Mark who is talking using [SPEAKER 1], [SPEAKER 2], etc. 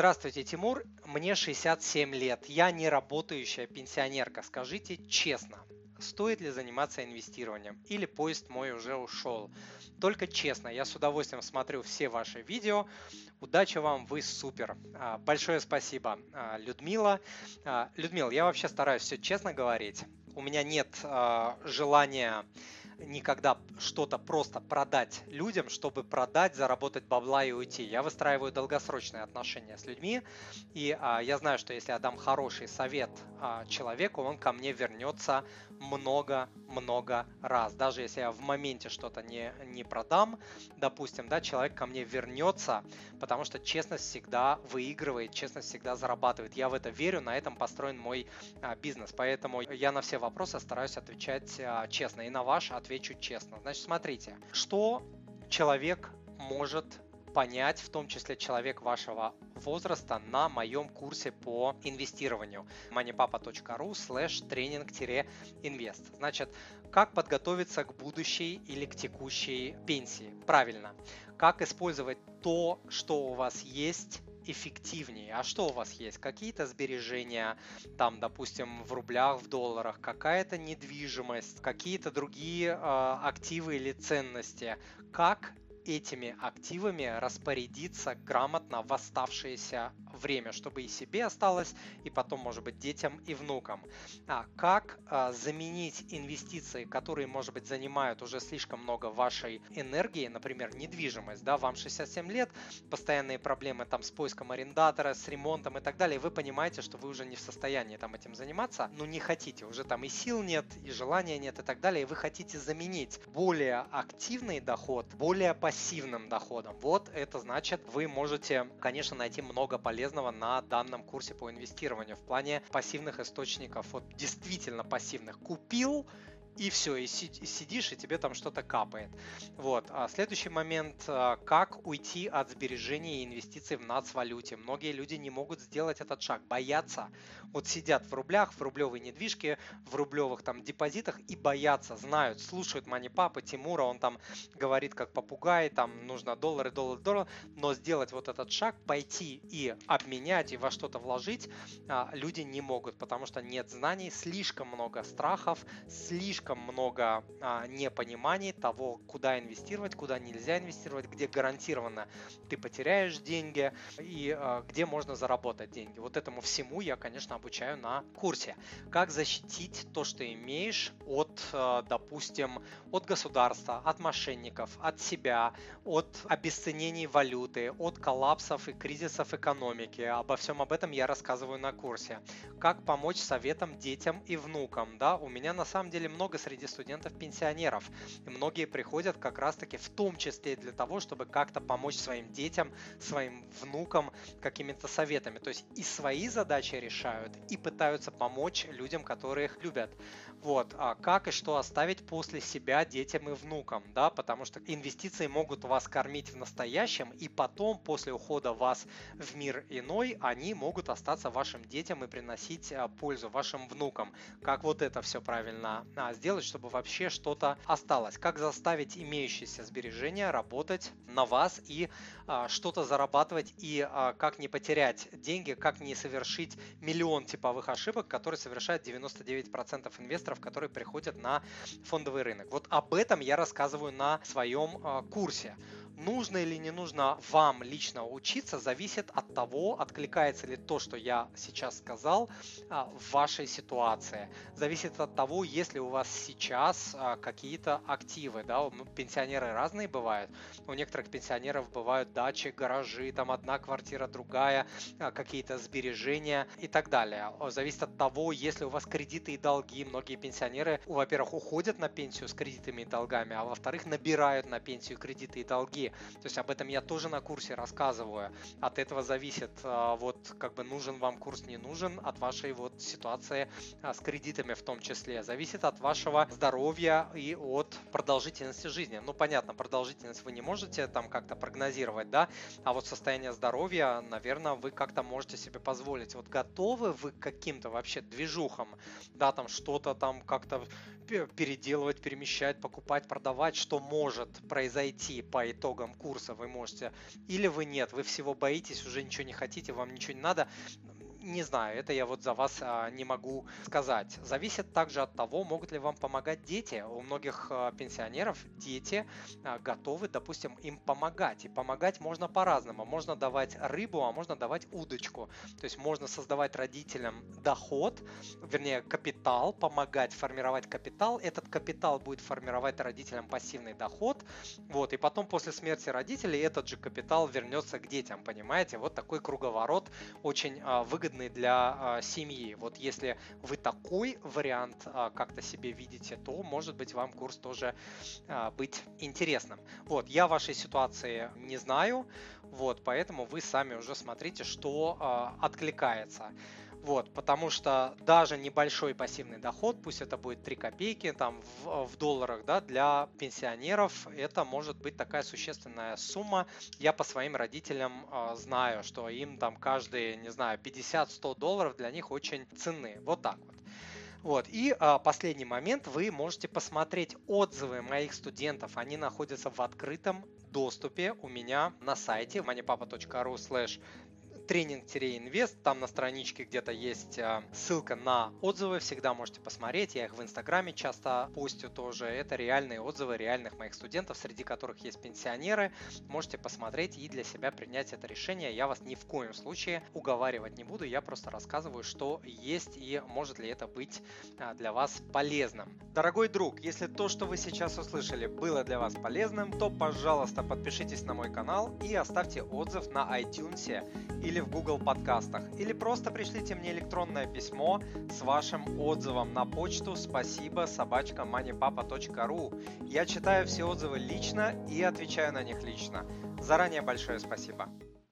[SPEAKER 1] Здравствуйте, Тимур. Мне 67 лет. Я не работающая пенсионерка. Скажите честно, стоит ли заниматься инвестированием или поезд мой уже ушел. Только честно, я с удовольствием смотрю все ваши видео. Удачи вам, вы супер. А, большое спасибо, а, Людмила. А, Людмила, я вообще стараюсь все честно говорить. У меня нет желания никогда что-то просто продать людям, чтобы продать, заработать бабла и уйти. Я выстраиваю долгосрочные отношения с людьми, и а, я знаю, что если я дам хороший совет а, человеку, он ко мне вернется много-много раз. Даже если я в моменте что-то не, не продам, допустим, да, человек ко мне вернется, потому что честность всегда выигрывает, честность всегда зарабатывает. Я в это верю, на этом построен мой а, бизнес. Поэтому я на все вопросы стараюсь отвечать а, честно. И на ваш отвечу честно. Значит, смотрите, что человек может понять, в том числе человек вашего возраста, на моем курсе по инвестированию moneypapa.ru slash тренинг-инвест. Значит, как подготовиться к будущей или к текущей пенсии? Правильно. Как использовать то, что у вас есть эффективнее. А что у вас есть? Какие-то сбережения, там, допустим, в рублях, в долларах, какая-то недвижимость, какие-то другие э, активы или ценности. Как этими активами распорядиться грамотно в оставшееся время, чтобы и себе осталось, и потом, может быть, детям и внукам. А как а, заменить инвестиции, которые, может быть, занимают уже слишком много вашей энергии, например, недвижимость, да, вам 67 лет, постоянные проблемы там с поиском арендатора, с ремонтом и так далее, вы понимаете, что вы уже не в состоянии там этим заниматься, но не хотите, уже там и сил нет, и желания нет и так далее, и вы хотите заменить более активный доход, более пассивным доходом. Вот это значит, вы можете, конечно, найти много полезного на данном курсе по инвестированию в плане пассивных источников. Вот действительно пассивных. Купил, и все, и сидишь, и тебе там что-то капает. Вот. А следующий момент, а, как уйти от сбережений и инвестиций в нацвалюте. Многие люди не могут сделать этот шаг, боятся. Вот сидят в рублях, в рублевой недвижке, в рублевых там депозитах и боятся, знают, слушают мани папы Тимура, он там говорит как попугай, там нужно доллары, доллары, доллары, но сделать вот этот шаг, пойти и обменять и во что-то вложить, а, люди не могут, потому что нет знаний, слишком много страхов, слишком слишком много а, непониманий того, куда инвестировать, куда нельзя инвестировать, где гарантированно ты потеряешь деньги и а, где можно заработать деньги. Вот этому всему я, конечно, обучаю на курсе. Как защитить то, что имеешь от, а, допустим, от государства, от мошенников, от себя, от обесценений валюты, от коллапсов и кризисов экономики. Обо всем об этом я рассказываю на курсе. Как помочь советам детям и внукам. Да? У меня на самом деле много среди студентов-пенсионеров. И многие приходят как раз-таки в том числе для того, чтобы как-то помочь своим детям, своим внукам какими-то советами. То есть и свои задачи решают, и пытаются помочь людям, которые их любят. Вот, а как и что оставить после себя детям и внукам, да, потому что инвестиции могут вас кормить в настоящем, и потом, после ухода вас в мир иной, они могут остаться вашим детям и приносить а, пользу вашим внукам. Как вот это все правильно а, сделать, чтобы вообще что-то осталось? Как заставить имеющиеся сбережения работать на вас и а, что-то зарабатывать, и а, как не потерять деньги, как не совершить миллион типовых ошибок, которые совершают 99% инвесторов которые приходят на фондовый рынок. Вот об этом я рассказываю на своем а, курсе. Нужно или не нужно вам лично учиться, зависит от того, откликается ли то, что я сейчас сказал, а, в вашей ситуации. Зависит от того, есть ли у вас сейчас а, какие-то активы. Да? Пенсионеры разные бывают. У некоторых пенсионеров бывают дачи, гаражи, там одна квартира, другая, а, какие-то сбережения и так далее. Зависит от того, если у вас кредиты и долги. Многие пенсионеры, во-первых, уходят на пенсию с кредитами и долгами, а во-вторых, набирают на пенсию кредиты и долги. То есть об этом я тоже на курсе рассказываю. От этого зависит, а, вот как бы нужен вам курс, не нужен, от вашей вот ситуации а, с кредитами в том числе. Зависит от вашего здоровья и от продолжительности жизни. Ну, понятно, продолжительность вы не можете там как-то прогнозировать, да, а вот состояние здоровья, наверное, вы как-то можете себе позволить. Вот готовы вы к каким-то вообще движухам, да, там что-то там как-то переделывать, перемещать, покупать, продавать, что может произойти по итогам итогам курса вы можете, или вы нет, вы всего боитесь, уже ничего не хотите, вам ничего не надо, не знаю, это я вот за вас а, не могу сказать. Зависит также от того, могут ли вам помогать дети. У многих а, пенсионеров дети а, готовы, допустим, им помогать. И помогать можно по-разному. Можно давать рыбу, а можно давать удочку. То есть можно создавать родителям доход, вернее капитал, помогать формировать капитал. Этот капитал будет формировать родителям пассивный доход. Вот, и потом после смерти родителей этот же капитал вернется к детям, понимаете? Вот такой круговорот очень выгодный выгодный для а, семьи. Вот если вы такой вариант а, как-то себе видите, то может быть вам курс тоже а, быть интересным. Вот, я вашей ситуации не знаю, вот, поэтому вы сами уже смотрите, что а, откликается. Вот, потому что даже небольшой пассивный доход, пусть это будет 3 копейки там в, в долларах, да, для пенсионеров это может быть такая существенная сумма. Я по своим родителям э, знаю, что им там каждые, не знаю, 50-100 долларов для них очень ценны. Вот так вот. Вот. И а, последний момент, вы можете посмотреть отзывы моих студентов. Они находятся в открытом доступе у меня на сайте moneypapa.ru slash тренинг-инвест. Там на страничке где-то есть а, ссылка на отзывы, всегда можете посмотреть. Я их в Инстаграме часто постю тоже. Это реальные отзывы реальных моих студентов, среди которых есть пенсионеры. Можете посмотреть и для себя принять это решение. Я вас ни в коем случае уговаривать не буду, я просто рассказываю, что есть и может ли это быть а, для вас полезным. Дорогой друг, если то, что вы сейчас услышали, было для вас полезным, то, пожалуйста, подпишитесь на мой канал и оставьте отзыв на iTunes в Google подкастах или просто пришлите мне электронное письмо с вашим отзывом на почту спасибо собачка moneypapa.ru. Я читаю все отзывы лично и отвечаю на них лично. Заранее большое спасибо.